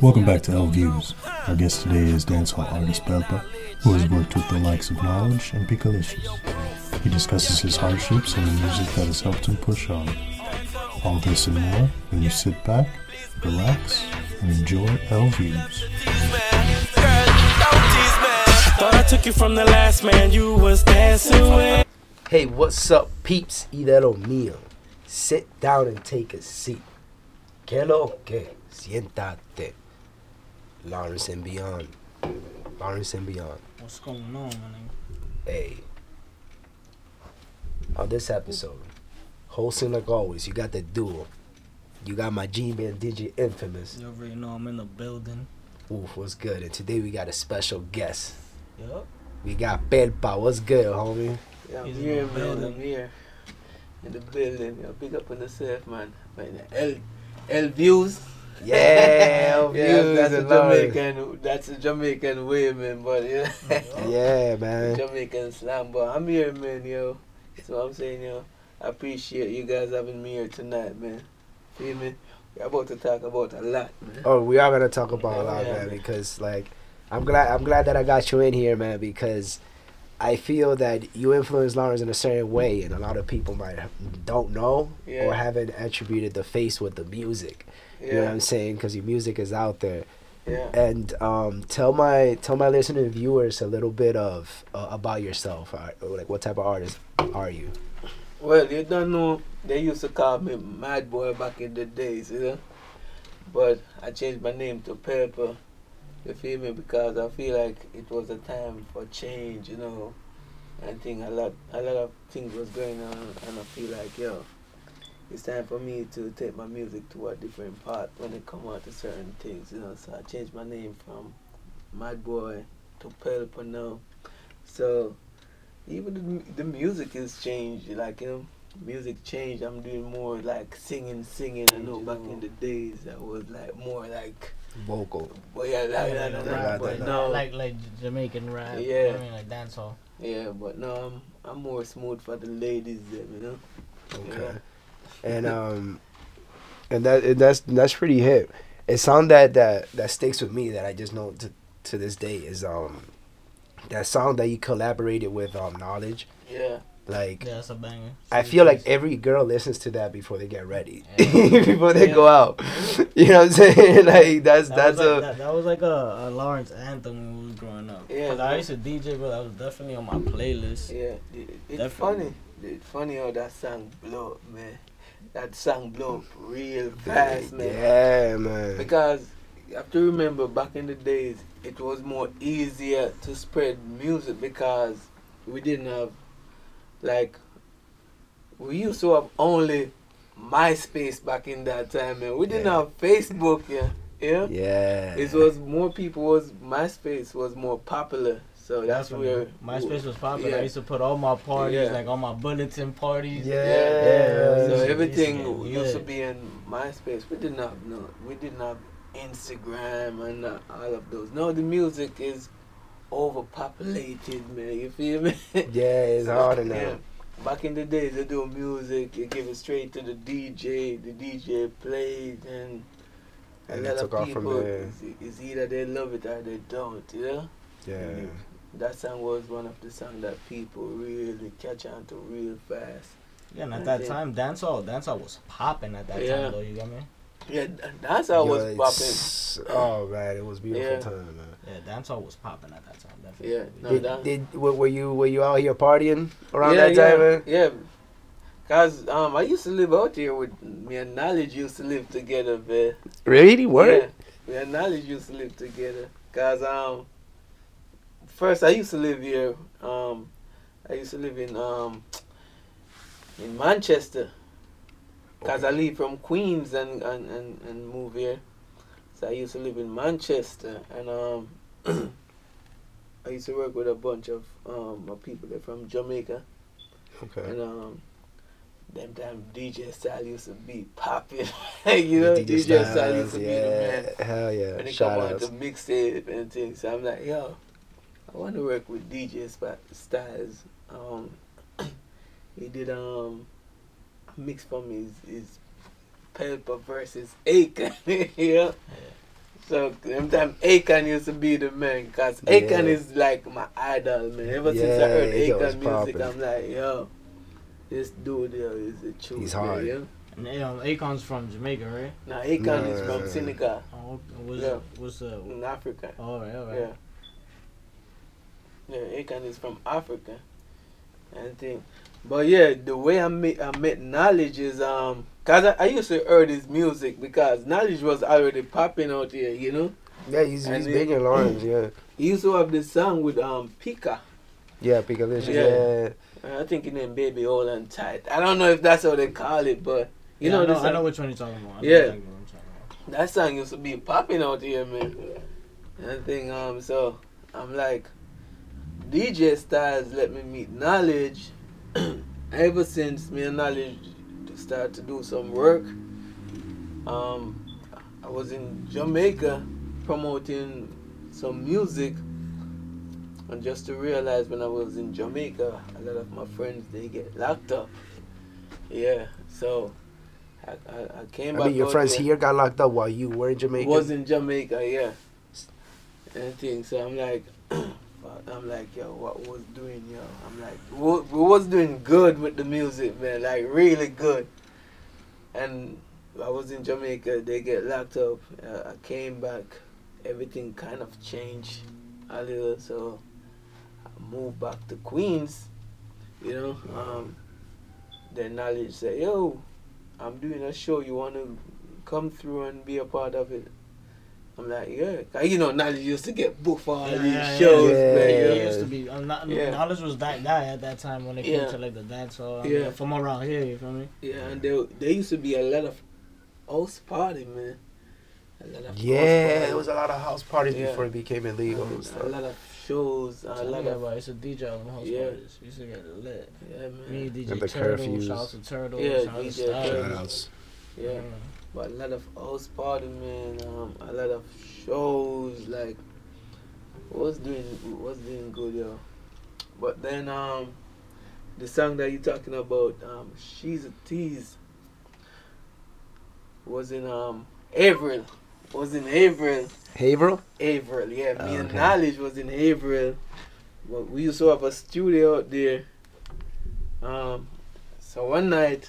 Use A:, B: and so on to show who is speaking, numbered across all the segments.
A: Welcome back to El Views. Our guest today is dancehall artist Pelpa, who has worked with the likes of Knowledge and Pikalicious. He discusses his hardships and the music that has helped him push on. All this and more when you sit back, relax, and enjoy El Views.
B: Thought I took you from the last man you was dancing with.
C: Hey, what's up, peeps? Y de lo mío. Sit down and take a seat. Que lo que? Siéntate. Lawrence and Beyond. Lawrence and Beyond.
D: What's going on, man?
C: Hey. On this episode, hosting like always, you got the duo. You got my G-Man DJ Infamous.
D: You already know I'm in the building.
C: Oof, what's good? And today we got a special guest.
D: Yup.
C: We got Pelpa. What's good, homie?
E: Yeah, I'm
D: He's in
E: here,
D: the
E: man.
D: building.
E: I'm here. In the building. Yeah, big up on the surf, man. Man, L, L views.
C: Yeah,
E: yeah, that's a. Jamaican. That's a Jamaican way, man. But yeah,
C: Yeah, man.
E: Jamaican slang. But I'm here, man. Yo, that's what I'm saying, yo. I appreciate you guys having me here tonight, man. Feel me? We're about to talk about a lot, man.
C: Oh, we are gonna talk about a lot,
E: Yeah,
C: man,
E: man.
C: because like I'm glad I'm glad that I got you in here, man, because I feel that you influence Lawrence in a certain way, and a lot of people might have- don't know
E: Yeah.
C: or haven't attributed the face with the music. You know what
E: Yeah,
C: I'm saying? Because your music is out there,
E: yeah.
C: and um, tell my tell my listening viewers a little bit of uh, about yourself. uh, Like, what type of artist are you?
E: Well, you don't know. They used to call me Mad Boy back in the days, you know. But I changed my name to Pelpa. You feel me? Because I feel like it was a time for change, you know. I think a lot, a lot of things was going on, and I feel like yo, it's time for me to take my music to a different part when it come out to certain things, you know. So I changed my name from Mad Boy to Pelpa now. So even the, the music has changed. Like you know, music changed. I'm doing more like singing, singing. I know back in the days I was like more like,
C: Vocal.
E: but yeah, like, like, like,
C: Right,
E: but no,
D: Like like Jamaican rap.
E: Yeah.
D: I mean like dancehall.
E: yeah, but no, I'm I'm more smooth for the ladies, you know.
C: Okay. And um, and that and that's that's pretty hip. A song that that that sticks with me that I just know to to this day is um that song that you collaborated with um Knowledge.
E: Yeah,
C: Like
D: Yeah, that's a banger.
C: I feel like every girl listens to that before they get ready,
D: Yeah.
C: before they
E: Yeah.
C: go out. You know what I'm saying? Like that's
D: that
C: that's
D: was like,
C: a
D: that, that was like a, a Lawrence anthem when we was growing up.
E: Yeah,
D: 'Cause I used to DJ, but that was definitely on my playlist.
E: yeah. It, it's
D: Definitely.
E: funny. It's funny how that song blew up, man. That song blow up real fast, man.
C: yeah, man.
E: Because you have to remember back in the days, it was more easier to spread music because we didn't have, like, we used to have only MySpace back in that time, man. We didn't
C: Yeah.
E: have Facebook, yeah. Yeah.
C: Yeah.
E: It was more people was MySpace was more popular, so that's
D: Definitely.
E: where
D: MySpace was popular.
E: Yeah.
D: I used to put all my parties,
E: Yeah.
D: like all my bulletin parties.
C: Yeah.
E: Yeah.
D: Yeah,
E: So everything
D: Yeah.
E: used to be in MySpace. We didn't have no. We didn't have Instagram and uh, all of those. No, the music is overpopulated, man. You feel me?
C: Yeah, it's harder now.
E: Yeah. Back in the days, they do music. You give it straight to the DJ. The DJ played, and a
C: And it
E: lot of people, it's, it's either they love it or they don't. You know.
C: Yeah.
E: That song was one of the songs that people really catch on to real fast.
D: Yeah, and at that
E: Yeah.
D: time, dancehall, dancehall was popping at that
E: Yeah.
D: time, though. You got me?
E: Yeah, th- that's how it was popping.
C: it's- Oh man, it was beautiful
E: Yeah.
C: time, man.
D: Yeah, dancehall was popping at that time, definitely.
E: Yeah, no,
C: Did,
E: that,
C: did were, were you were you out here partying around
E: yeah,
C: that time,
E: yeah,
C: man?
E: Yeah, cause um, I used to live out here with me and Knowledge used to live together, man.
C: Really? What?
E: Yeah, me and Knowledge used to live together. Cause um, first I used to live here. Um, I used to live in um, in Manchester. Cause I
C: Okay.
E: leave from Queens and, and, and, and move here. So I used to live in Manchester and um I used to work with a bunch of um people that from Jamaica
C: Okay.
E: and um them time DJ style used to be popping. you know, DJ, style used to be the man.
C: yeah. Hell yeah.
E: When it
C: Shout
E: come out to mixtape and things. So I'm like, yo, I wanna work with DJ Sp- Styles. Um he did um a mix for me is is Pelpa versus Akon. yeah. So them time Akon used to be the man, cause Akon
C: Yeah.
E: is like my idol, man. Ever since I heard
C: Akon
E: Akon music,
C: poppin'.
E: I'm like, yo, this dude here is the truth.
C: He's
E: man,
C: hard.
E: Yeah?
D: And um, Akon's from Jamaica, right?
E: Now Akon is from Senegal,
D: Oh, was
E: Yeah.
D: was uh,
E: in Africa.
D: all right, all right.
E: Yeah. Yeah, Akon is from Africa. I think. But yeah, the way I met I met knowledge is um cause I, I used to hear his music because knowledge was already popping out here, you know.
C: Yeah, he's,
E: And
C: he's
E: it-
C: big in Lawrence. Yeah,
E: He used to have this song with um Pika.
C: yeah, Pikalicious.
E: Yeah.
C: Yeah.
E: I think it named Baby All and Tight. I don't know if that's how they call it, but you
D: Yeah,
E: know,
D: I know,
E: this
D: I know which one you're talking about. I
E: Yeah.
D: exactly what I'm talking about.
E: that song used to be popping out here, man. I think um so I'm like DJ Styles let me meet knowledge. Ever since me and knowledge started to do some work, um, I was in Jamaica promoting some music, and just to realize when I was in Jamaica, a lot of my friends they get locked up. Yeah, so I, I, I came
C: I
E: back.
C: mean, your friends
E: here
C: here got locked up while you were in Jamaica.
E: was in Jamaica, yeah. And things. So I'm like, I'm like, yo, what was doing, yo? I'm like, we was doing good with the music, man, like really good. And I was in Jamaica. They get locked up. Uh, I came back. Everything kind of changed a little. So I moved back to Queens. You know. Um, then knowledge said, yo, I'm doing a show. You want to come through and be a part of it? I'm like, yeah, you know, knowledge used to get booked for all
D: Yeah,
E: these
D: yeah,
E: shows,
C: yeah.
E: man.
C: Yeah,
E: you?
D: It used to be. Um, not,
E: Yeah.
D: Knowledge was that guy at that time when it came
E: Yeah.
D: to like the dance hall.
E: Yeah.
D: Yeah. From around here, you feel me?
E: Yeah, and there, there used to be a lot of house party, man. A lot of
C: Yeah,
E: party.
C: there was a lot of house parties
E: Yeah.
C: before it became illegal and
E: a lot of shows, a lot of
D: I used to DJ on the house
E: Yeah.
D: parties. We used to get lit.
E: yeah,
D: Me,
E: man.
D: DJ
C: And the
D: Turtle,
C: curfews.
D: shout out to Turtle,
E: Yeah,
D: shout out to Styles.
E: Turtle.
C: Shoutouts.
E: Yeah, but a lot of house party, man. Um, a lot of shows, like was doing was doing good, yo. But then um, the song that you're talking about, um, she's a tease. Was in um April. Was in April.
C: Haverhill?
E: April, yeah. Me and
C: Okay.
E: Knowledge was in April. But we used to have a studio out there. Um, so one night,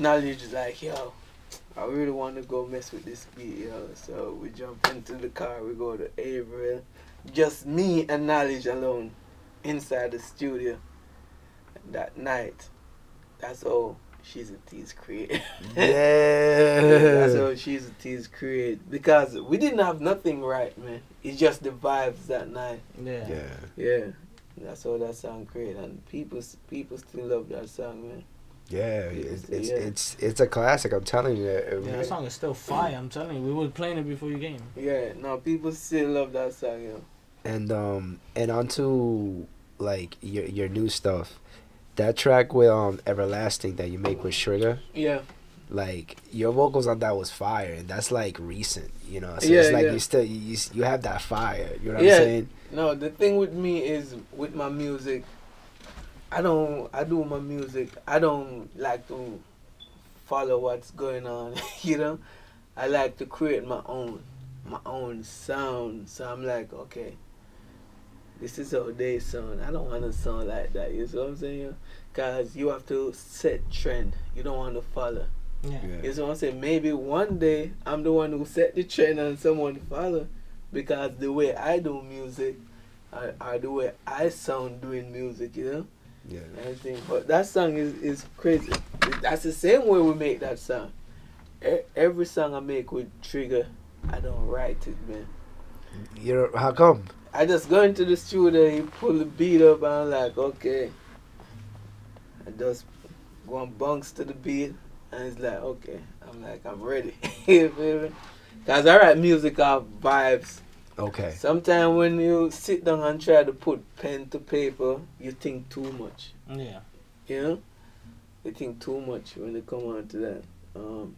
E: Knowledge is like, yo, I really want to go mess with this beat, yo. So we jump into the car, we go to April. Just me and Knowledge alone inside the studio that night. That's all She's a Tease create. Yeah. That's
C: Yeah.
E: how She's a Tease create. Because we didn't have nothing right, man. It's just the vibes that night.
D: Yeah.
C: Yeah.
E: Yeah. That's all that song create, and people people still love that song, man.
C: Yeah, it's it's,
E: Yeah.
C: it's it's a classic. I'm telling you.
D: Yeah, that song is still fire. I'm telling you, we were playing it before you came.
E: Yeah, no, people still love that song, yo.
C: And um and onto like your your new stuff. That track with um Everlasting that you make with Sugar,
E: Yeah,
C: like your vocals on that was fire, and that's like recent, you know. So
E: Yeah,
C: it's like
E: yeah.
C: you still you, you you have that fire. You know what
E: Yeah.
C: I'm saying?
E: no, the thing with me is with my music, I don't, I do my music. I don't like to follow what's going on, you know. I like to create my own, my own sound. So I'm like, okay, this is how they sound. I don't want to sound like that. You see what I'm saying? Cause you have to set trend. You don't want to follow.
D: Yeah.
E: You see what I'm saying? Maybe one day I'm the one who set the trend and someone follow. Because the way I do music, or, or the way I sound doing music, you know,
C: Yeah.
E: everything. But that song is is crazy. That's the same way we make that song. E- Every song I make with Trigga, I don't write it, man.
C: You're how come?
E: I just go into the studio, he pull the beat up, and I'm like, okay. I just go and bounce to the beat, and it's like, okay. I'm like, I'm ready. you feel me? Cause I write music off vibes.
C: Okay.
E: Sometimes when you sit down and try to put pen to paper, you think too much.
D: Yeah.
E: You know? You think too much when it come on to that. Um,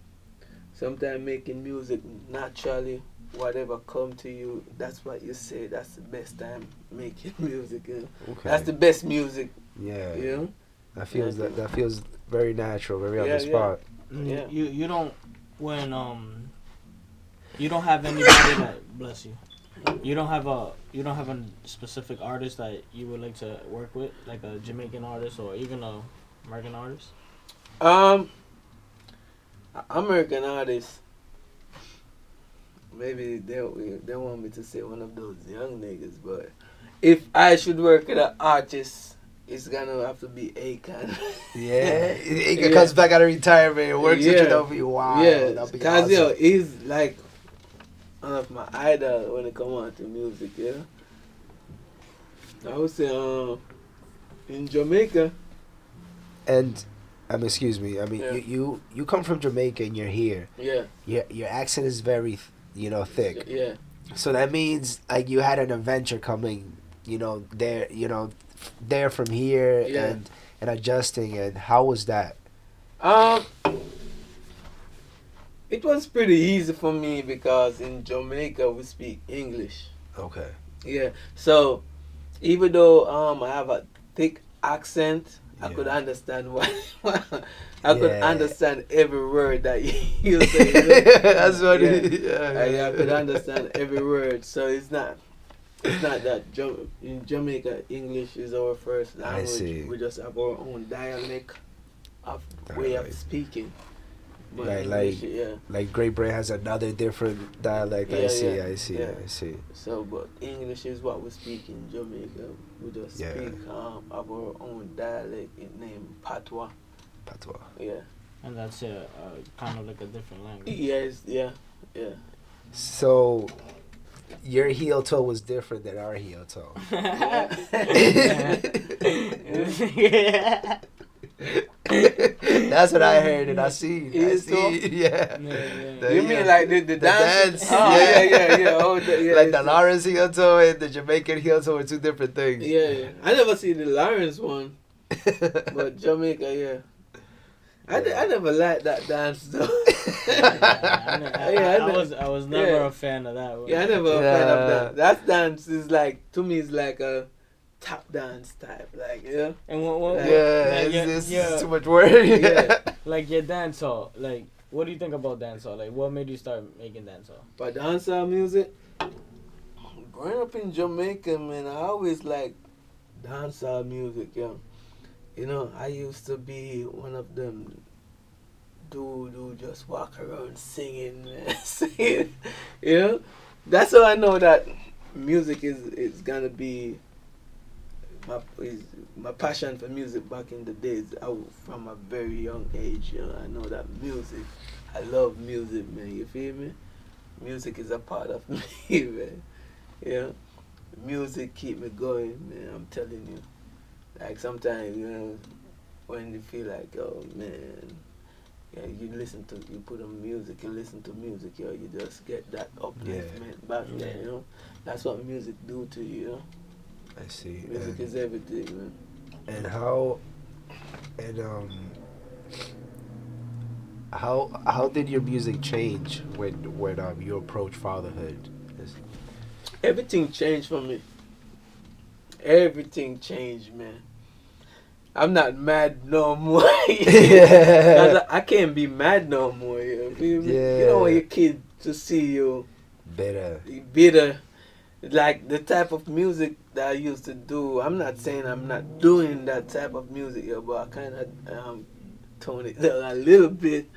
E: sometimes making music naturally, whatever come to you, that's what you say. That's the best time making music. You know?
C: Okay.
E: That's the best music.
C: yeah.
E: You know?
C: That feels
E: Yeah.
C: that, that feels very natural, very on the spot.
D: Mm,
E: Yeah.
D: You you don't when um You don't have anybody that bless you. You don't have a you don't have a specific artist that you would like to work with, like a Jamaican artist or even a American artist.
E: Um, American artists. Maybe they they want me to say one of those young niggas, but if I should work with an artist, it's gonna have to be Akon.
C: Yeah, it,
E: Yeah.
C: comes back out of retirement. It works with
E: Yeah.
C: you. That'll be wild.
E: yeah,
C: That'll
E: cause
C: awesome.
E: yo, he's like one of my idol when it come on to music. Yeah, I would say um in Jamaica.
C: And um, excuse me. I mean,
E: Yeah.
C: you, you you come from Jamaica and you're here.
E: Yeah,
C: Your your accent is very, th- you know, thick.
E: yeah.
C: So that means like you had an adventure coming. You know, there. You know, there from here
E: Yeah.
C: and and adjusting. And how was that?
E: Um, it was pretty easy for me because in Jamaica we speak English.
C: Okay.
E: Yeah. So even though um I have a thick accent, I
C: Yeah.
E: could understand what I could
C: Yeah.
E: understand every word that you say. you know?
C: That's what.
E: Yeah.
C: it- yeah,
E: I, I could understand every word. So it's not. It's not that Jam- in Jamaica English is our first
C: I
E: language. We just have our own dialect of way of speaking. But
C: Right,
E: English,
C: like-
E: yeah.
C: Like Great Britain has another different dialect. I
E: Yeah,
C: see. I see.
E: yeah.
C: I see.
E: So, but English is what we speak in Jamaica. We just
C: Yeah.
E: speak um, our own dialect it named Patois.
C: Patois.
E: Yeah.
D: And that's a, uh kind of like a different language.
E: Yes. Yeah. Yeah.
C: So, your heel toe was different than our heel toe.
D: yeah.
C: That's what I heard and I see. I see.
E: so?
C: Yeah.
D: yeah.
C: The-
E: you
C: yeah.
E: mean like the the,
C: The
E: dance?
C: dance,
E: Oh,
C: yeah.
E: yeah, yeah, yeah. Oh, the, yeah
C: like the
E: it's-
C: Lawrence heel toe and the Jamaican heel toe are two different things.
E: Yeah, yeah. I never see the Lawrence one, but Jamaica, yeah. I, I never liked that dance though.
D: Yeah, I, ne- I,
E: Yeah, I
D: I,
E: know.
D: was I was never
E: Yeah.
D: a fan of that. one.
E: yeah, I never a fan of that. That dance is like to me is like a tap dance type, like you know.
D: And what, what,
E: Yeah,
C: yeah,
D: like,
C: it's,
D: your-
C: it's
D: your-
C: too much work.
E: Yeah.
D: like your dance hall. Like, what do you think about dance hall? Like, what made you start making dance hall?
E: But dancehall music, growing up in Jamaica, man, I always like dancehall music, yeah. You know, I used to be one of them dude who just walk around singing, man, singing. You know, that's how I know that music is is gonna be my is my passion for music back in the days. I from a very young age. You know, I know that music. I love music, man. You feel me? Music is a part of me, man. Yeah, music keep me going, man. I'm telling you. Like sometimes, you know, when you feel like, oh man, yeah, you listen to, you put on music, you listen to music, yo, you just get that upliftment back there, you know. That's what music do to you, you know.
C: I see.
E: Music
C: And,
E: is everything, man.
C: and how and um how how did your music change when when um you approach fatherhood?
E: Everything changed for me. Everything changed, man. I'm not mad no more.
C: yeah.
E: I, I can't be mad no more. You feel me? You
C: Yeah.
E: don't want your kid to see you
C: Better.
E: bitter. Like the type of music that I used to do. I'm not saying I'm not doing that type of music, yo, but I kind of um, tone it down a little bit,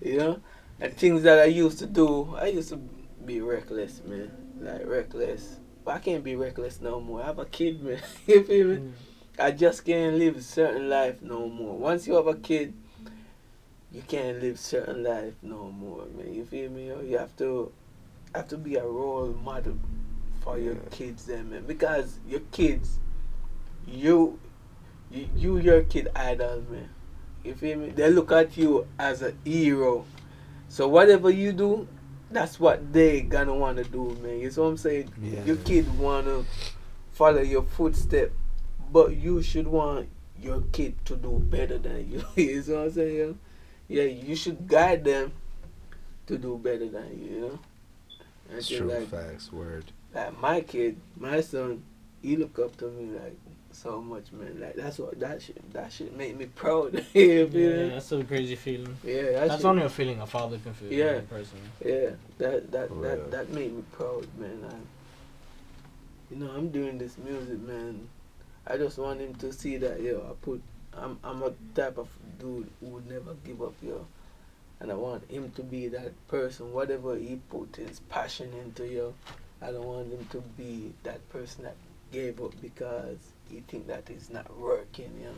E: you know. And things that I used to do, I used to be reckless, man. Like reckless. But I can't be reckless no more. I have a kid, man. you feel me? I just can't live a certain life no more. Once you have a kid, you can't live certain life no more, man. You feel me? You have to have to be a role model for your kids, then, man. Because your kids, you, you, you, your kid idols man. You feel me? They look at you as a hero. So whatever you do, that's what they gonna wanna do, man. You see what I'm saying?
C: Yeah.
E: Your kid wanna follow your footstep, but you should want your kid to do better than you. you see what I'm saying? Yeah, you should guide them to do better than you. You know. Feel
C: true
E: like
C: facts. Word.
E: Like my kid, my son, he look up to me like so much, man. Like that's what that shit that shit make me proud. you feel
D: Yeah,
E: me?
D: that's a crazy feeling.
E: Yeah, that
D: That's
E: shit-
D: only a feeling a father can feel.
E: Yeah.
D: Yeah, personally.
E: Yeah, that that
C: For real.
E: that that made me proud, man. I, you know, I'm doing this music, man. I just want him to see that, yo. I put, I'm I'm a type of dude who would never give up, yo. And I want him to be that person, whatever he put his passion into, yo. I don't want him to be that person that gave up because he think that it's not working, you know.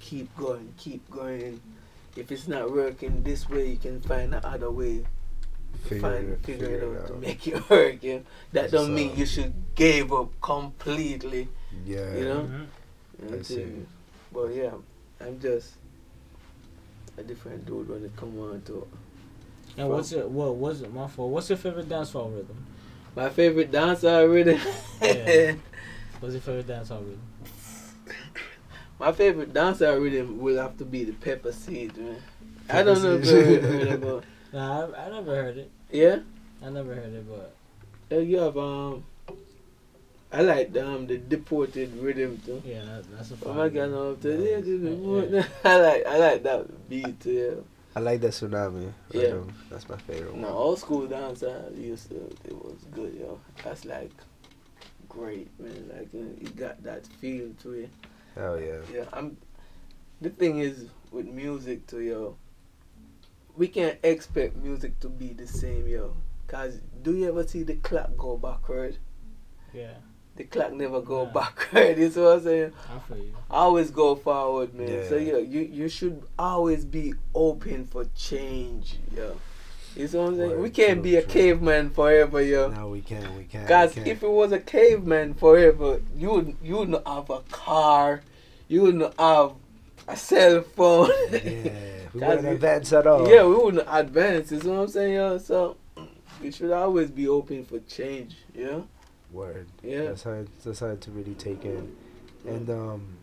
E: Keep going, keep going. If it's not working this way, you can find another way find,
C: it-
E: figure, it out, to
C: out.
E: make it work. Yeah, that
C: That's
E: don't mean
C: all.
E: you should give up completely.
C: Yeah.
E: You know?
D: Mhm.
C: I see.
E: But yeah, I'm just a different dude when it come on to
D: And what's it? What was it? My fault. What's your favorite dancehall rhythm?
E: My favorite dance already.
D: Yeah. What's your favorite dancehall rhythm?
E: my favorite dance rhythm would have to be the pepper seed, man. I don't know if you heard about.
D: Nah, I, I never heard it.
E: Yeah,
D: I never heard it, but
E: Uh, you have um. I like um the deported rhythm too.
D: yeah, that, that's a
E: Oh
D: fun.
E: my God, no,
C: Yeah.
E: I like I like that beat too. Yeah.
C: I like that tsunami.
E: Yeah.
C: rhythm. That's my favorite
E: No, old school dance I used to, it was good, yo. That's like great, man. Like, you, know, you got that feel to it.
C: Hell yeah.
E: Yeah, I'm. The thing is with music, too, yo. We can't expect music to be the same, yo. Cause do you ever see the clock go backward?
D: Yeah,
E: The clock never go
D: Yeah.
E: backward. You see what I'm saying?
D: I feel you.
E: always go forward, man. So
C: Yeah.
E: yeah, you you should always be open for change, yo. You see what I'm saying?
C: Word,
E: we can't
C: true,
E: be a
C: true.
E: caveman forever, yo.
C: No, we can't. We can't.
E: Cause
C: we can't.
E: if it was a caveman forever, you would you wouldn't have a car, you wouldn't have a cell phone.
C: yeah, we wouldn't
E: we-
C: advance at all.
E: yeah, we wouldn't advance. You see what I'm saying, yo? So we should always be open for change, you know?
C: Word.
E: Yeah.
C: That's hard. That's hard to really take in. And um,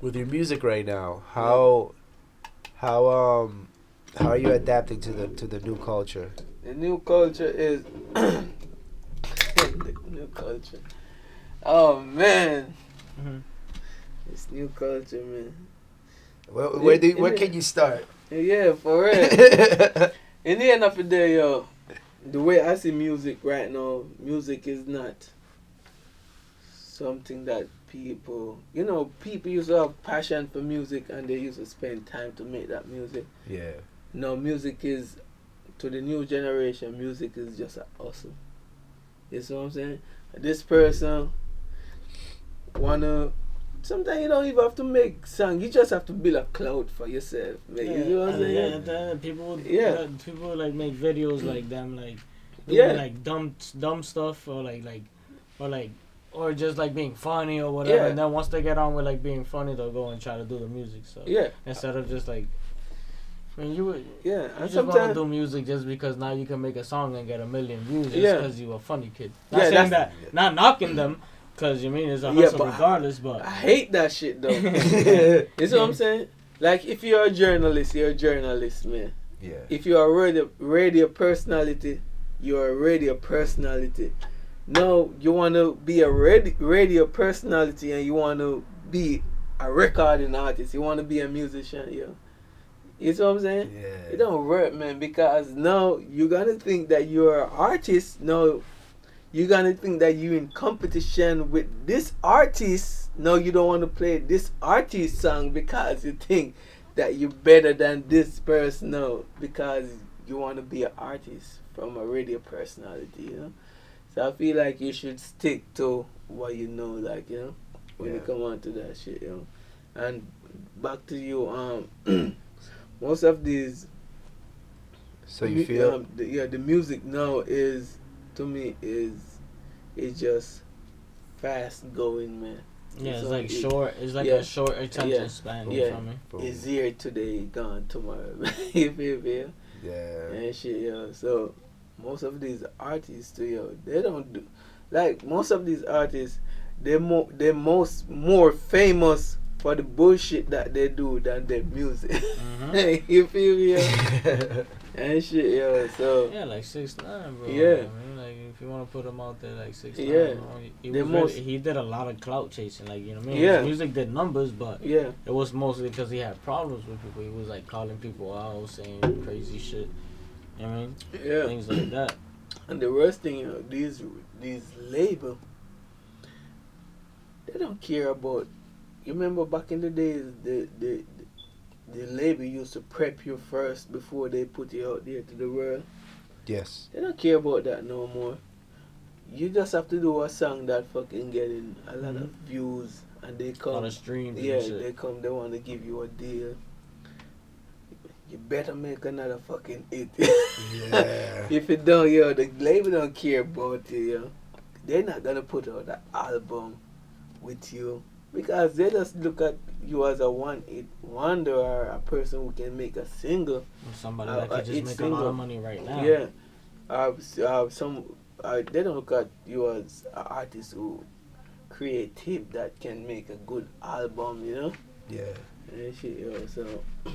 C: with your music right now, how how um how are you adapting to the to the new culture?
E: The new culture is the new culture. Oh man,
D: Mhm.
E: this new culture, man.
C: Where, where, do,
E: In-
C: where can you start?
E: Yeah, for real. In the end of the day, yo, the way I see music right now, music is not something that people, you know, people used to have passion for music and they used to spend time to make that music.
C: yeah.
E: Now, music is to the new generation. Music is just a hustle. You see what I'm saying? This person wanna. Sometimes you don't even have to make song. You just have to build a cloud for yourself.
D: Yeah,
E: you know what I'm saying?
D: then people
E: Yeah.
D: yeah. people like make videos like them like doing,
E: Yeah.
D: like dumb dumb stuff or like like or like or just like being funny or whatever
E: Yeah.
D: and then once they get on with like being funny they'll go and try to do the music so
E: Yeah,
D: instead of just like I mean you would
E: yeah.
D: you
E: And
D: just want to do music just because now you can make a song and get a million views just
E: Yeah.
D: because you a funny kid. Not
E: Yeah,
D: saying that, not knocking them, because you mean it's a
E: Yeah,
D: hustle
E: but-
D: regardless. But
E: I hate that shit though. you see what I'm saying? Like if you're a journalist, you're a journalist, man.
C: Yeah.
E: If you're a radio, radio personality, you're a radio personality. No, you want to be a radio, radio personality and you want to be a recording artist. You want to be a musician, yo. You see what I'm saying?
C: Yeah.
E: It don't work, man, because now you're gonna think that you're an artist. No, you're gonna think that you're in competition with this artist. No, you don't want to play this artist song because you think that you're better than this person. No, because you want to be an artist from a radio personality, you know. So I feel like you should stick to what you know, like you know, when you come on to that shit, you know. And back to you, um, most of these
C: So you feel
E: um, the, yeah the music now is to me is is just fast going man
D: yeah, it's
E: So
D: like
E: it-
D: short. It's like
E: yeah.
D: a short attention
E: Yeah.
D: span.
E: Yeah.
D: You feel me?
C: Boom.
E: it's here today gone tomorrow you feel me
C: yeah.
E: and shit yo so most of these artists too yo they don't do like most of these artists they're more they're most more famous for the bullshit that they do than their music
D: Mhm.
E: you feel me yo? and shit yo so
D: Yeah, like six nine, bro.
E: Yeah.
D: I mean, like if you want to put him out there like six
E: Yeah.
D: times, he, he
E: most-
D: really- he did a lot of clout chasing. Like you know what I mean?
E: Yeah.
D: His music did numbers, but
E: Yeah.
D: it was mostly because he had problems with people. He was like calling people out, saying crazy shit. You know I mean?
E: Yeah.
D: Things like that.
E: And the worst thing, you know, these these label, they don't care about. You remember back in the days, the the the label used to prep you first before they put you out there to the world.
C: Yes.
E: They don't care about that no more. You just have to do a song that fucking getting a lot of mm-hmm. views, and they
D: A
E: come.
D: of streams
E: Yeah,
D: shit.
E: they come. They want to give you a deal. You better make another fucking hit.
C: Yeah.
E: If you don't, yo, the label don't care about you, yo. They're not gonna put out an album with you because they just look at you as a one hit wonder a person who can make a single.
D: Somebody
E: Uh,
D: that
E: uh,
D: could just
E: it's
D: make a lot of money right now.
E: Yeah. Uh, s- uh, some uh, they don't look at you as an artist who creative that can make a good album, you know.
C: Yeah.
E: And shit, yo, so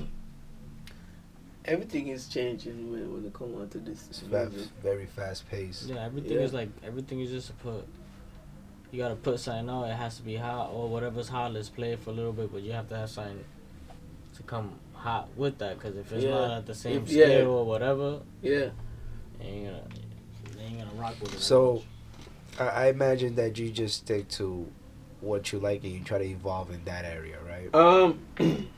E: everything is changing when when it come on to this
C: It's
E: music.
C: very fast paced.
D: Yeah, everything
E: Yeah.
D: is like everything is just to put. You gotta put something out. It has to be hot or whatever's hot. Let's play it for a little bit, but you have to have something to come hot with that. Because if it's
E: Yeah.
D: not at the same
E: If- yeah.
D: scale or whatever,
E: Yeah.
D: they ain't gonna they ain't gonna rock with it.
C: So- I, I imagine that you just stick to what you like and you try to evolve in that area, right?
E: Um,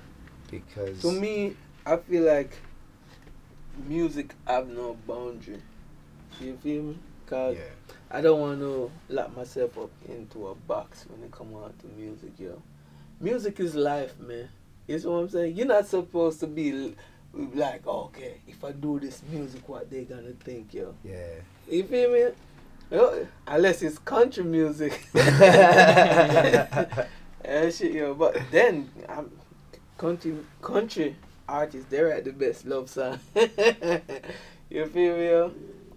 C: Because
E: to me, I feel like music have no boundary. You feel me? Cause
C: yeah,
E: I don't want to lock myself up into a box when it come on to music, yo. Music is life, man. You know what I'm saying? You're not supposed to be like, okay, if I do this music, what they gonna think, yo?
C: yeah.
E: You feel me? Yo, Unless it's country music. and shit, yo. But then, I'm, country country artists, they write the best love song. you feel me, yo?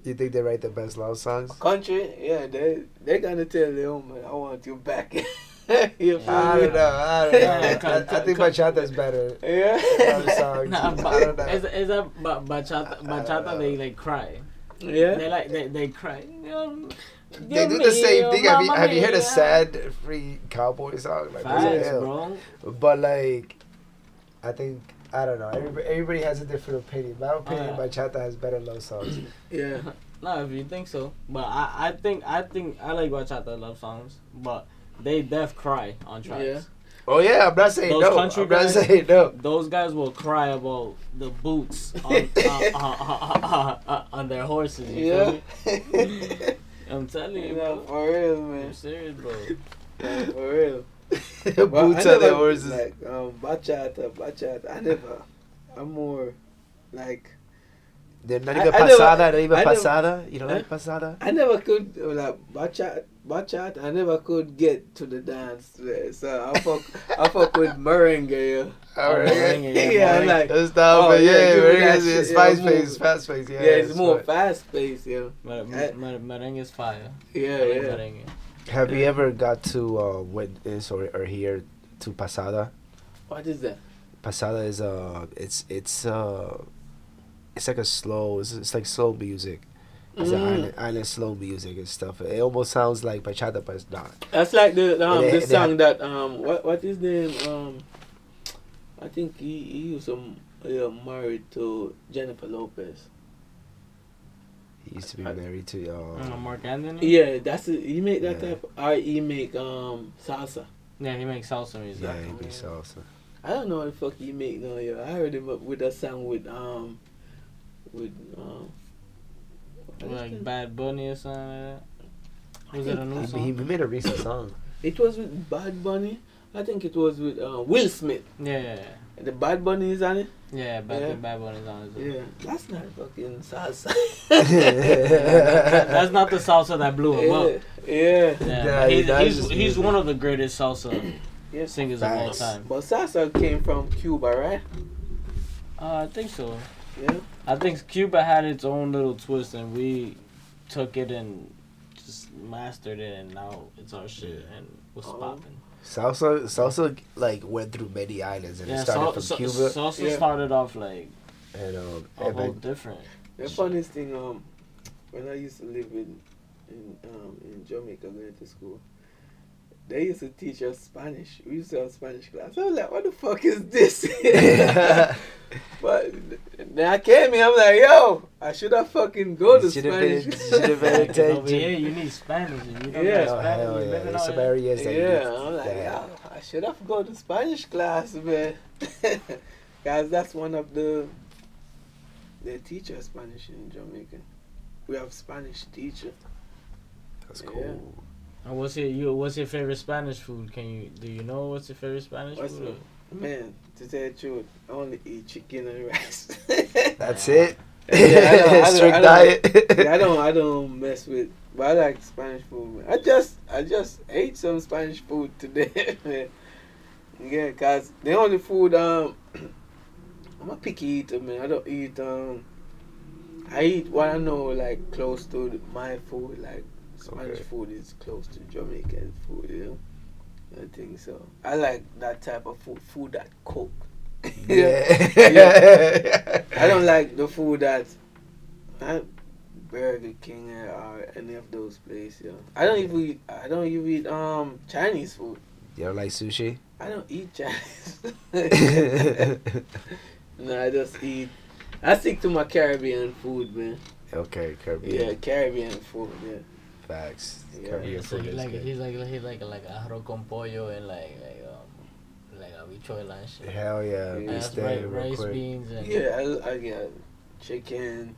C: You think they write the best love songs?
E: Country, yeah, they they gonna tell the woman, I want you back. you
C: I
E: me?
C: don't know. I don't know.
D: Yeah,
C: I, I think bachata's better.
E: Yeah.
C: Love songs.
D: Nah,
C: I don't know.
D: but is, is that ba- bachata? Bachata, they like cry.
E: Yeah.
D: They like they they cry. Um,
C: They do the same thing. Have you, have you heard a sad free cowboy song? Like, what's
D: Facts, bro.
C: But like, I think I don't know. Everybody, everybody has a different opinion. My opinion,
D: Uh.
C: bachata has better love songs.
E: Yeah.
D: No, if you think so, but I, I think I think I like bachata love songs, but they def cry on tracks.
E: Yeah.
C: Oh yeah, I'm not saying
D: Those
C: no.
D: country
C: I'm not saying no.
D: Those guys will cry about the boots on uh, uh, uh, uh, uh, on their horses. You
E: Yeah.
D: feel me? I'm telling you,
E: no,
D: bro.
E: for real, man.
D: I'm
E: man.
D: serious, bro.
E: Yeah, for real.
C: The
E: But
C: boots
E: I
C: on their
E: never,
C: horses.
E: Like um, bachata, bachata. I never. I'm more like
C: They're not
E: I-
C: even
E: I never-
C: pasada, not even
E: I never-
C: pasada. You don't
E: Huh?
C: like pasada?
E: I never could uh, like bachata. Bachata. I never could get to the dance. man. So I fuck. I fuck with merengue. Yeah.
C: Alright.
D: yeah,
E: yeah, like
C: That's not,
E: Oh,
C: but
E: yeah,
C: yeah,
E: give me
C: it's,
E: shit,
C: fast
E: move.
C: paced, fast paced. Yeah,
E: yeah, it's more fast paced. Yeah.
D: Mer-
E: Eh.
D: mer- merengue is fire.
E: Yeah,
D: I like
E: yeah.
D: merengue.
C: Have you ever got to uh, witness or, or hear to pasada?
E: What is that?
C: Pasada is uh, it's it's uh, it's like a slow, it's, it's like slow music. It's
E: Mm.
C: island, island slow music and stuff. It almost sounds like bachata, but it's not.
E: That's like the um
C: They-
E: the song that um what what is name um I think he he used to yeah, married to Jennifer Lopez.
C: He used to be
E: I-
C: married to
D: Uh,
C: uh,
D: Marc Anthony.
E: Yeah, that's it. He make that
C: Yeah.
E: type. Or he make um salsa.
D: Yeah, he makes salsa music.
C: yeah, he be salsa.
E: I don't know what the fuck he make no yo. I heard him up with a song with um with um.
D: Like? Bad Bunny or something like that. Was it a new
C: He,
D: song?
C: he made a recent song.
E: It was with Bad Bunny. I think it was with uh, Will Smith.
D: yeah, yeah, yeah.
E: The Bad Bunny is on it.
D: Yeah, Bad,
E: Yeah.
D: Bad Bunny's on it.
E: Yeah, that's not fucking salsa.
D: That's not the salsa that blew him up.
E: yeah, yeah.
D: Yeah, he's, he's, he's one of the greatest salsa
E: Yes.
D: singers of all time.
E: But salsa came from Cuba, right?
D: Uh, I think so.
E: Yeah.
D: I think Cuba had its own little twist, and we took it and just mastered it, and now it's our shit, and what's
E: Oh.
D: popping.
C: Salsa, salsa, like went through many islands and it started
D: sal-
C: from
D: sa-
C: Cuba
D: salsa
E: Yeah.
D: started off like
C: and um,
D: a
C: and
D: whole
C: back-
D: different.
E: The funniest thing, um, when I used to live in in um, in Jamaica going to school. They used to teach us Spanish. We used to have Spanish class. I was like, what the fuck is this? but then I came here, I'm like, yo, I should have fucking go to
C: Should have been,
E: Spanish.
C: should have been
D: Because over you need Spanish. If you don't
E: Yeah.
D: have
C: Oh,
D: Spanish,
C: hell yeah.
D: living
C: There's
D: out
C: some areas that
E: yeah,
C: you
E: I'm like,
C: that-
E: yeah, I should have go to Spanish class, man. Guys, that's one of the they teach us Spanish in Jamaica. We have Spanish teacher.
C: That's
E: Yeah.
C: cool.
D: And what's your you? What's your favorite Spanish food? Can you do you know what's your favorite Spanish
E: What's
D: food?
E: Man, to tell the truth, I only eat chicken and rice.
C: That's it.
E: Yeah, I don't- I don't-
C: Strict
E: I don't-
C: diet.
E: Yeah, I don't I don't mess with but I like Spanish food man. I just I just ate some Spanish food today man. Yeah, cause the only food um I'm a picky eater man. I don't eat um I eat what I know like close to my food like Spanish
C: Okay.
E: food is close to Jamaican food, you know. I think so. I like that type of food, food that cook.
C: Yeah. yeah.
E: I don't like the food that uh, Burger King or any of those places. Yeah. I don't even eat. I don't even eat um Chinese food.
C: You don't like sushi?
E: I don't eat Chinese. no, I just eat. I stick to my Caribbean food, man.
C: okay, Caribbean.
E: Yeah.
C: Caribbean
E: food. Yeah.
C: Facts.
E: Yeah.
C: Caribbean
D: so
C: food
D: he like he's like he's like like arroz con pollo and like like um like habichuela and shit.
C: Hell yeah.
E: Yeah.
C: We
D: that's
C: stay
D: rice,
C: real
D: rice
C: quick.
D: beans and
E: Yeah, I, I get chicken.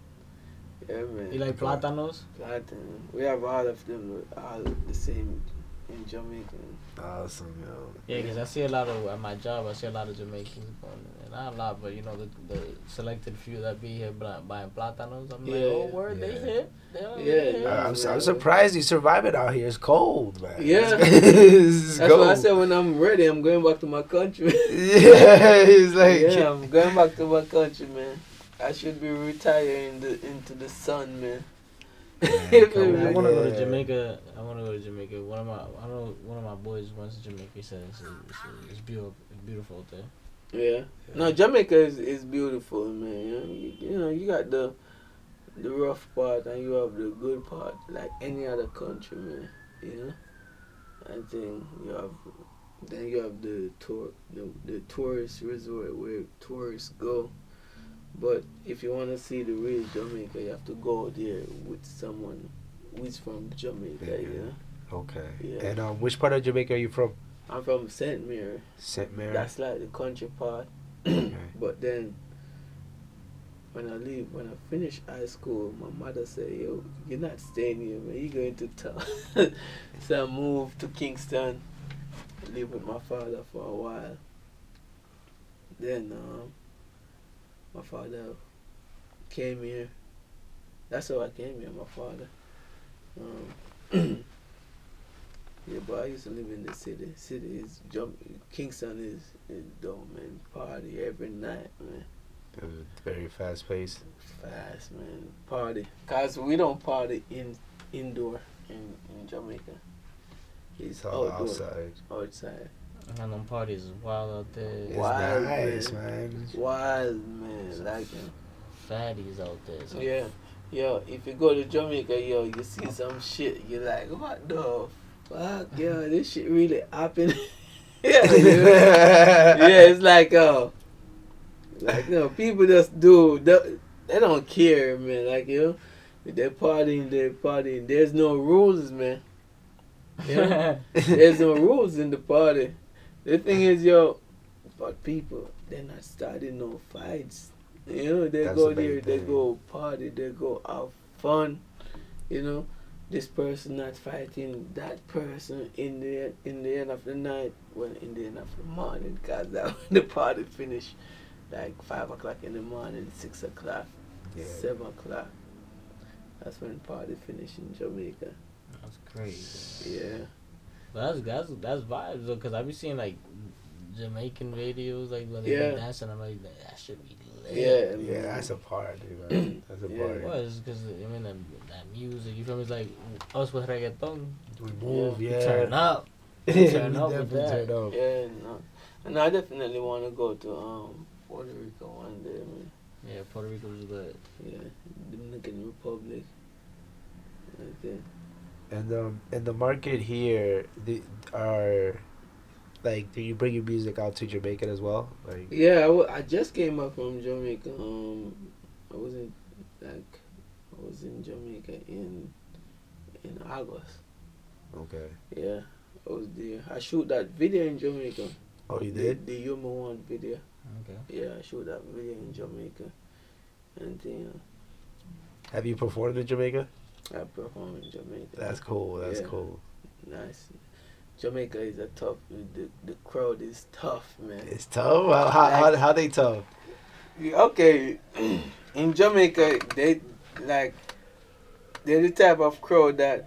E: Yeah, man.
D: you like plátanos.
E: Platinum. We have all of them, all the same in Jamaica.
C: Awesome, yo.
D: Yeah, because I see a lot of at my job. I see a lot of Jamaicans going, and not a lot, but you know the the selected few that be here buying, buying plátanos. I'm like, oh word,
C: Yeah.
D: they here. They
E: Yeah,
D: here.
C: I'm, I'm surprised you survive it out here. It's cold, man.
E: Yeah.
C: it's
E: That's
C: cold.
E: why I said when I'm ready, I'm going back to my country.
C: yeah, he's like,
E: yeah, I'm going back to my country, man. I should be retiring the, into the sun, man.
C: Man,
D: I want to go to. Jamaica. I want to go to Jamaica. One of my, I don't know one of my boys went to Jamaica. He said it's, it's, it's beautiful, it's beautiful out there.
E: Yeah. No, Jamaica is, is beautiful, man. You know, you, you know, you got the the rough part and you have the good part, like any other country, man. You know, I think you have. Then you have the tour, the, the tourist resort where tourists go. But if you want to see the real Jamaica, you have to go there with someone who's from Jamaica.
C: Yeah.
E: Know,
C: Okay.
E: Yeah.
C: And um, which part of Jamaica are you from?
E: I'm from Saint Mary.
C: St. Mary.
E: That's like the country part.
C: Okay.
E: But then when I leave, when I finish high school, my mother said, "Yo, you're not staying here, man. You're going to town." so I moved to Kingston, live with my father for a while. Then um, my father came here. That's how I came here. My father. Um, yeah, but I used to live in the city. City is jump. Kingston is is dope, man. Party every night, man.
C: It was very fast paced.
E: Fast, man. Party. Cause we don't party in indoor in in Jamaica. It's
C: It's all
E: outdoor,
C: outside.
E: outside.
D: And them parties is wild out there.
C: It's
E: Wild,
C: nice, man.
E: Wild, man. Like, uh,
D: Fatties out there. So
E: yeah, yo. If you go to Jamaica, yo, you see some shit. You're like, what the fuck, yo? This shit really happened. yeah, yeah, it's like uh like you know, people just do they, they don't care, man. Like you know, they're partying, they're partying. There's no rules, man. You know? There's no rules in the party. The thing is, yo, but people they're not starting no fights. You know, they
C: That's
E: go there, they
C: thing.
E: go party, they go have fun. You know, this person not fighting that person in the in the end of the night, well, in the end of the morning, cause that when the party finish, like five o'clock in the morning, six o'clock,
C: Yeah.
E: seven o'clock. That's when party finish in Jamaica.
D: that's crazy.
E: Yeah.
D: But that's that's that's vibes though, cause I be seeing like Jamaican videos like when they
E: Yeah.
D: be dancing. I'm like that should be lit.
E: Yeah,
C: Yeah, that's a party, man. That's a
E: Yeah.
C: party.
D: Well, it's because I mean that, that music. You feel me? It's like us with reggaeton.
C: We move,
D: You
C: yeah.
D: Turn up.
C: We
D: Turn up with that.
C: turn up.
E: Yeah, no. And I definitely want to go to um Puerto Rico one day, man.
D: Yeah, Puerto Rico Rico's good.
E: Yeah, Dominican Republic. Like that.
C: And um, in the market here, the are like, do you bring your music out to Jamaica as well? Like,
E: Yeah, I, just came up from Jamaica. Um, I wasn't like I was in Jamaica in in August.
C: okay.
E: Yeah, I was there. I shoot that video in Jamaica.
C: Oh, you did?
E: the human one video.
D: Okay.
E: Yeah, I shoot that video in Jamaica. And then
C: Have you performed in Jamaica?
E: I perform in Jamaica.
C: That's cool. That's
E: Yeah.
C: cool.
E: nice. Jamaica is a tough. The the crowd is tough, man.
C: It's tough. How how, how, how they tough?
E: Okay, in Jamaica, they like they're the type of crowd that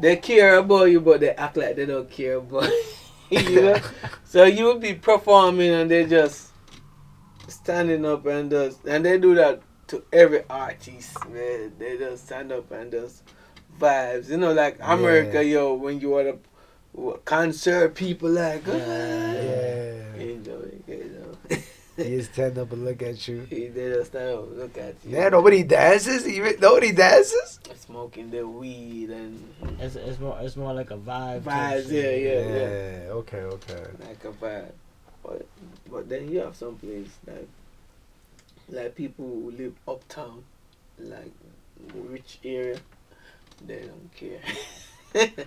E: they care about you, but they act like they don't care about you. you know? so you will be performing and they just standing up and just and they do that to every artist, man. They just stand up and just vibes. You know, like America, yo, when you at a concert, people like, "Ah."
C: Yeah.
E: in Jamaica, you know.
C: He just stand up and look at you.
E: He did a stand up, look at you.
C: Yeah, nobody dances. Even nobody dances.
E: Smoking the weed and
D: It's it's more it's more like a vibe. type
E: vibes, yeah,
D: shit.
E: yeah, yeah.
C: Okay. Okay.
E: Like a vibe. But but then you have some place like like people who live uptown, like rich area, they don't care.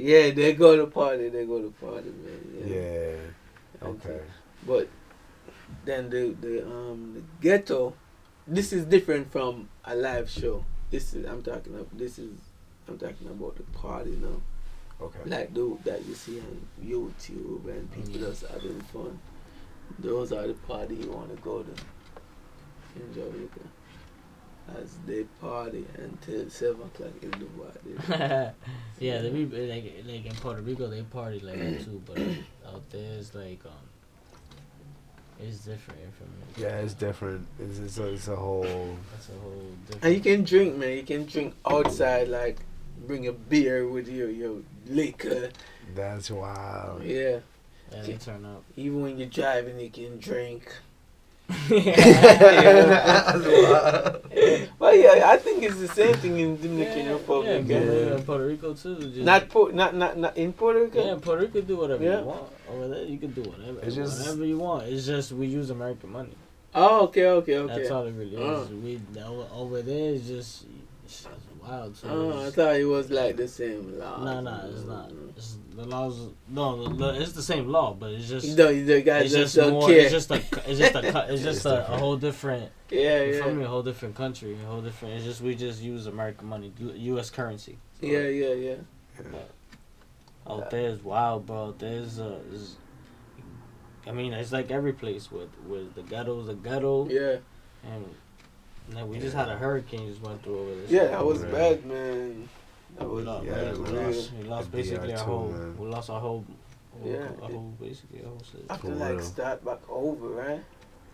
E: yeah, they go to party, they go to party, man.
C: Yeah.
E: Yeah.
C: Okay.
E: But then the the um the ghetto, this is different from a live show. This is I'm talking about. This is I'm talking about the party now,
C: Okay.
E: like the that you see on YouTube and people just having fun. Those are the party you want to go to in Jamaica. As they party until seven o'clock in the morning.
D: yeah, they be like like in Puerto Rico they party like that too, but out there it's like um, it's different from
C: Yeah, it's different. It's, it's, a, it's a whole.
D: That's a whole different.
E: And you can drink, man. You can drink outside, like bring a beer with your your liquor.
C: That's wild.
E: Yeah.
D: yeah, they turn up.
E: Even when you're driving, you can drink.
C: That's.
E: But yeah, I think it's the same thing in Dominican
D: yeah,
E: Republic.
D: yeah,
E: Yeah,
D: Puerto, in Puerto Rico too. Just,
E: Not, po- not not not in Puerto Rico.
D: yeah, Puerto Rico do whatever
E: Yeah.
D: you want over there. You can do whatever,
C: It's just-
D: whatever you want. It's just we use American money.
E: Oh, okay, okay, okay.
D: That's all it really
E: Uh.
D: is. We over, over there is just wild. So
E: Oh, I thought it was like the same law.
D: no, no, it's not. It's, the laws, no, the, the, it's the same law, but it's just.
E: You the guys
D: It's
E: just,
D: just
E: don't
D: more.
E: care.
D: It's just a. It's just a. It's just a, a whole different.
E: yeah,
D: you feel
E: yeah,
D: me? A whole different country. A whole different. It's just we just use American money, U.S. currency.
E: yeah, yeah, yeah.
D: Out there is wild, bro. There's uh, is, I mean, it's like every place with with the ghetto's the ghetto,
E: Yeah,
D: and, and then we just had a hurricane just went through over this.
E: yeah, that was
C: Right.
E: bad, man. That
D: We
E: was
D: lost,
C: yeah,
D: yeah, we lost, we lost basically our
C: too,
D: whole,
C: man.
D: we lost our whole, whole
E: Yeah,
D: our
E: it-
D: whole basically our whole city.
E: I have to like start back over, right?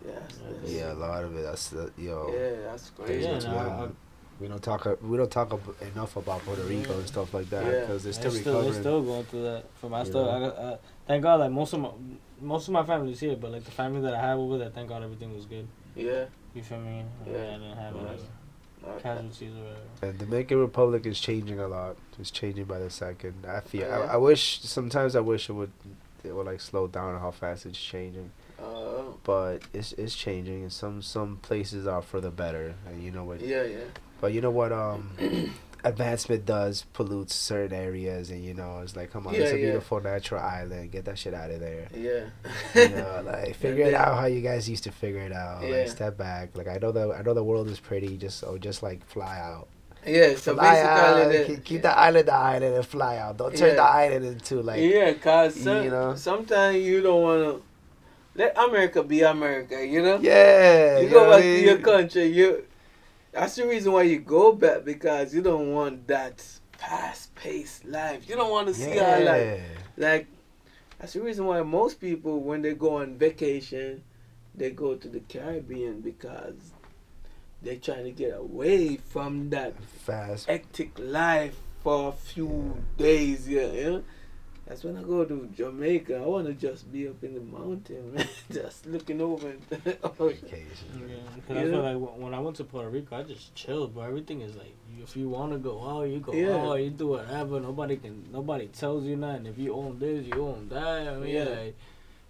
E: Yeah, that's-
C: Yeah, a lot of it. That's the, yo.
E: yeah, that's
C: Crazy
E: crazy.
D: Yeah,
C: to
D: no. I-
C: we don't talk. We don't talk enough about Puerto Rico and stuff like that
E: Yeah.
C: because they're
D: They're
C: still
D: still, they're still going through that. For my
C: stuff,
D: still. I uh, thank God, like most of my most of my family's here, but like the family that I have over there, thank God everything was good.
E: Yeah,
D: You feel me?
E: Yeah.
D: I didn't have any casualties or whatever.
C: And Dominican Republic is changing a lot. It's changing by the second. I feel.
E: Yeah.
C: I, I wish. Sometimes I wish it would. It would like slow down how fast it's changing.
E: Uh,
C: But it's it's changing, and some some places are for the better. And you know what?
E: yeah, yeah.
C: But you know what? Um, advancement does pollute certain areas, and you know it's like, come on, it's a
E: yeah.
C: beautiful natural island. Get that shit out of there.
E: Yeah.
C: You know, like figure it out how you guys used to figure it out.
E: Yeah.
C: Like step back. Like I know the I know the world is pretty. Just oh, just like fly out.
E: Yeah, so
C: fly out.
E: basically,
C: keep,
E: the,
C: keep the island the island and fly out. Don't turn
E: Yeah.
C: the island into like.
E: yeah, cause some,
C: you know?
E: sometimes you don't wanna let America be America. You know,
C: Yeah.
E: you go back to your country. You that's the reason why you go back because you don't want that fast paced life. You don't want to see our life.
C: Yeah.
E: Like that's the reason why most people when they go on vacation, they go to the Caribbean because they're trying to get away from that
C: Fast.
E: hectic life for a few days. Yeah, yeah. That's when I go to Jamaica. I want to just be up in the mountain, man, just looking over. the ocean.
C: Vacation.
D: Yeah, 'cause that's
E: Yeah.
D: what, like when- when I went to Puerto Rico, I just chilled, bro. Everything is like, if you want to go out, you go
E: Yeah.
D: out. You do whatever. Nobody can, nobody tells you nothing. If you own this, you own that. I mean,
E: Yeah.
D: like,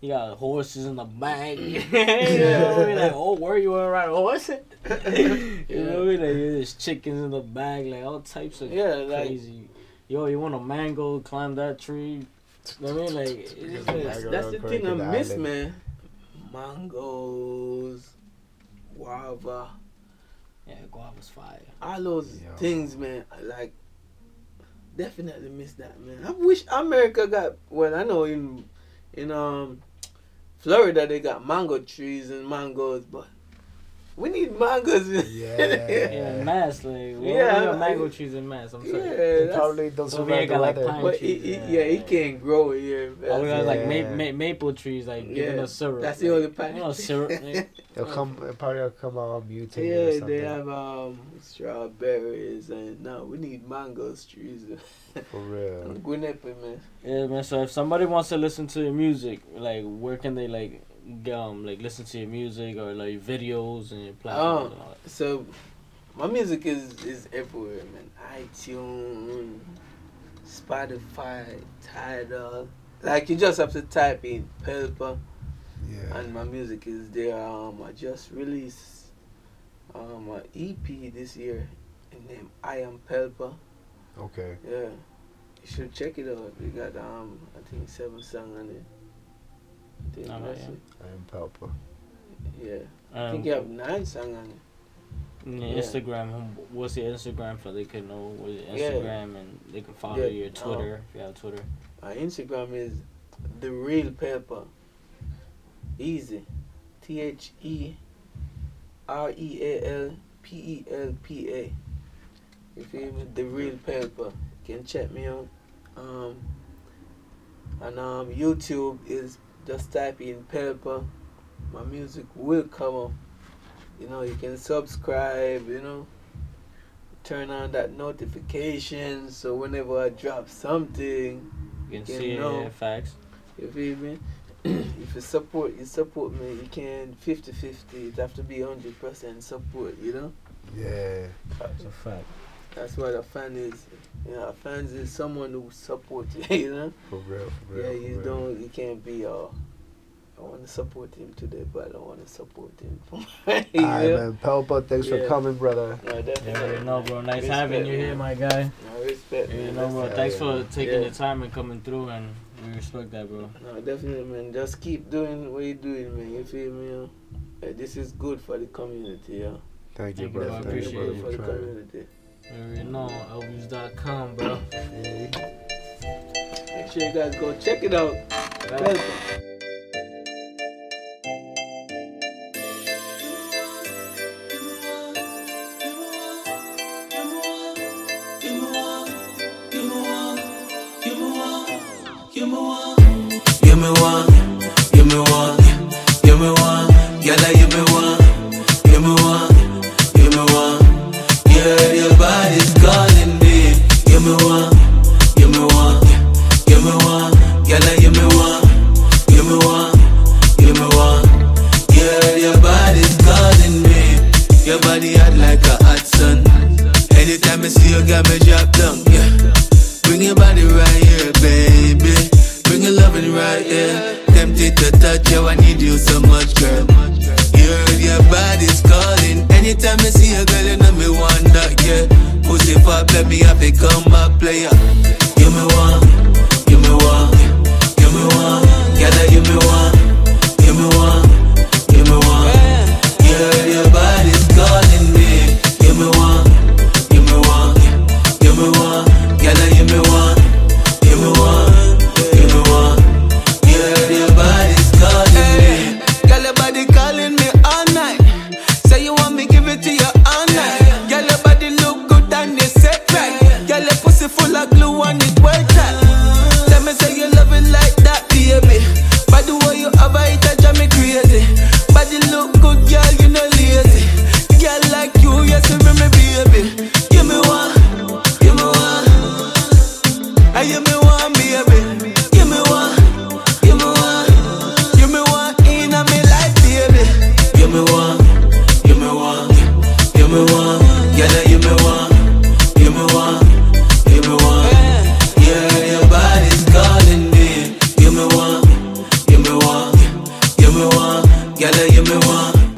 D: you got horses in the back. you know what I mean? Like, oh, where you want to ride a horse? you know what I mean? Like, there's chickens in the back, like all types of
E: Yeah, like
D: crazy. Yo, you want a mango? Climb that tree. You know what I mean? Like, it's just
C: Mango.
E: that's the thing I miss,
C: island.
E: man. Mangoes, guava,
D: yeah, guava's fire.
E: all those
C: Yeah.
E: things, man. I Like, definitely miss that, man. I wish America got. Well, I know in in um Florida they got mango trees and mangoes, but we need mangoes.
C: Yeah.
D: Yeah, mass like we
E: Yeah,
D: yeah, got mango
E: like-
D: trees in mass. I'm sorry.
C: They
E: that's-
C: probably don't
D: So
C: survive
D: we
C: the
D: got, like, pine
E: but it,
D: trees,
E: it,
D: yeah.
E: yeah, it can't grow here.
D: Oh, we got like ma- ma- maple trees, like giving
E: Yeah,
D: us syrup.
E: that's
D: like,
E: the only pine
D: You know, syrup. like,
C: They'll come. It'll come out mutated or
E: Yeah,
C: something.
E: they have um strawberries and now we need mangoes trees.
C: For real.
E: Gwinnett, man.
D: yeah, man. So if somebody wants to listen to your music, like, where can they like, g- um, like listen to your music or like videos and your platforms and all that?
E: So my music is is everywhere, man. iTunes, Spotify, Tidal. Like you just have to type in Pelpa
C: Yeah.
E: and my music is there. Um, I just released um an EP this year, named I Am Pelpa.
C: Okay.
E: Yeah, you should check it out. We got um, I think seven songs on it. I think
D: Alright,
E: that's
D: yeah.
E: it.
C: I am Pelpa.
E: Yeah, I
D: Um,
E: think you have nine songs on it.
D: yeah,
E: yeah.
D: Instagram. um, What's your Instagram so they can know what your
E: Yeah.
D: Instagram and they can follow
E: Yeah,
D: your Twitter if you have Twitter.
E: My Instagram is the real Pelpa. Easy. T H E R E A L P E L P A. If you feel me? The real Pelpa. You can check me out. Um and um YouTube is just type in Pelpa. My music will come up. You know, you can subscribe, you know. Turn on that notification so whenever I drop something,
D: You can
E: Yeah,
D: see
E: no.
D: it, yeah, facts.
E: you feel me? if you support, you support me. You can 50 50. It have to be 100% support, you know?
C: Yeah.
D: It's a fact.
E: That's what a fan is. You know, a fan is someone who supports you, you know?
C: For real. For real.
E: yeah, you
C: real.
E: don't, you can't be, uh, I want to support him today, but I don't want to support him. you
C: Alright,
E: know?
C: man. Pelpa, thanks for coming, brother.
E: No,
D: Yeah,
E: definitely.
D: you know, bro. Nice
E: Respect,
D: having you here,
E: man.
D: my guy.
E: No, respect,
D: You
E: man.
D: know, bro. Thanks
C: yeah.
D: for taking
E: Yeah.
D: your time and coming through, and we respect that, bro.
E: No, definitely, man. Just keep doing what you're doing, man. You feel me? yo? Uh, this is good for the community, yeah.
C: Thank you,
D: Thank you,
C: brother.
D: bro. I
C: Thank you,
D: appreciate it.
E: for the
C: trying.
E: community.
D: You already know, Elvis.com, bro.
E: Make sure you guys go check it out. Welcome.
F: Anytime I see a girl, you know me want that, yeah. Pussy pop, let me have it come back, player.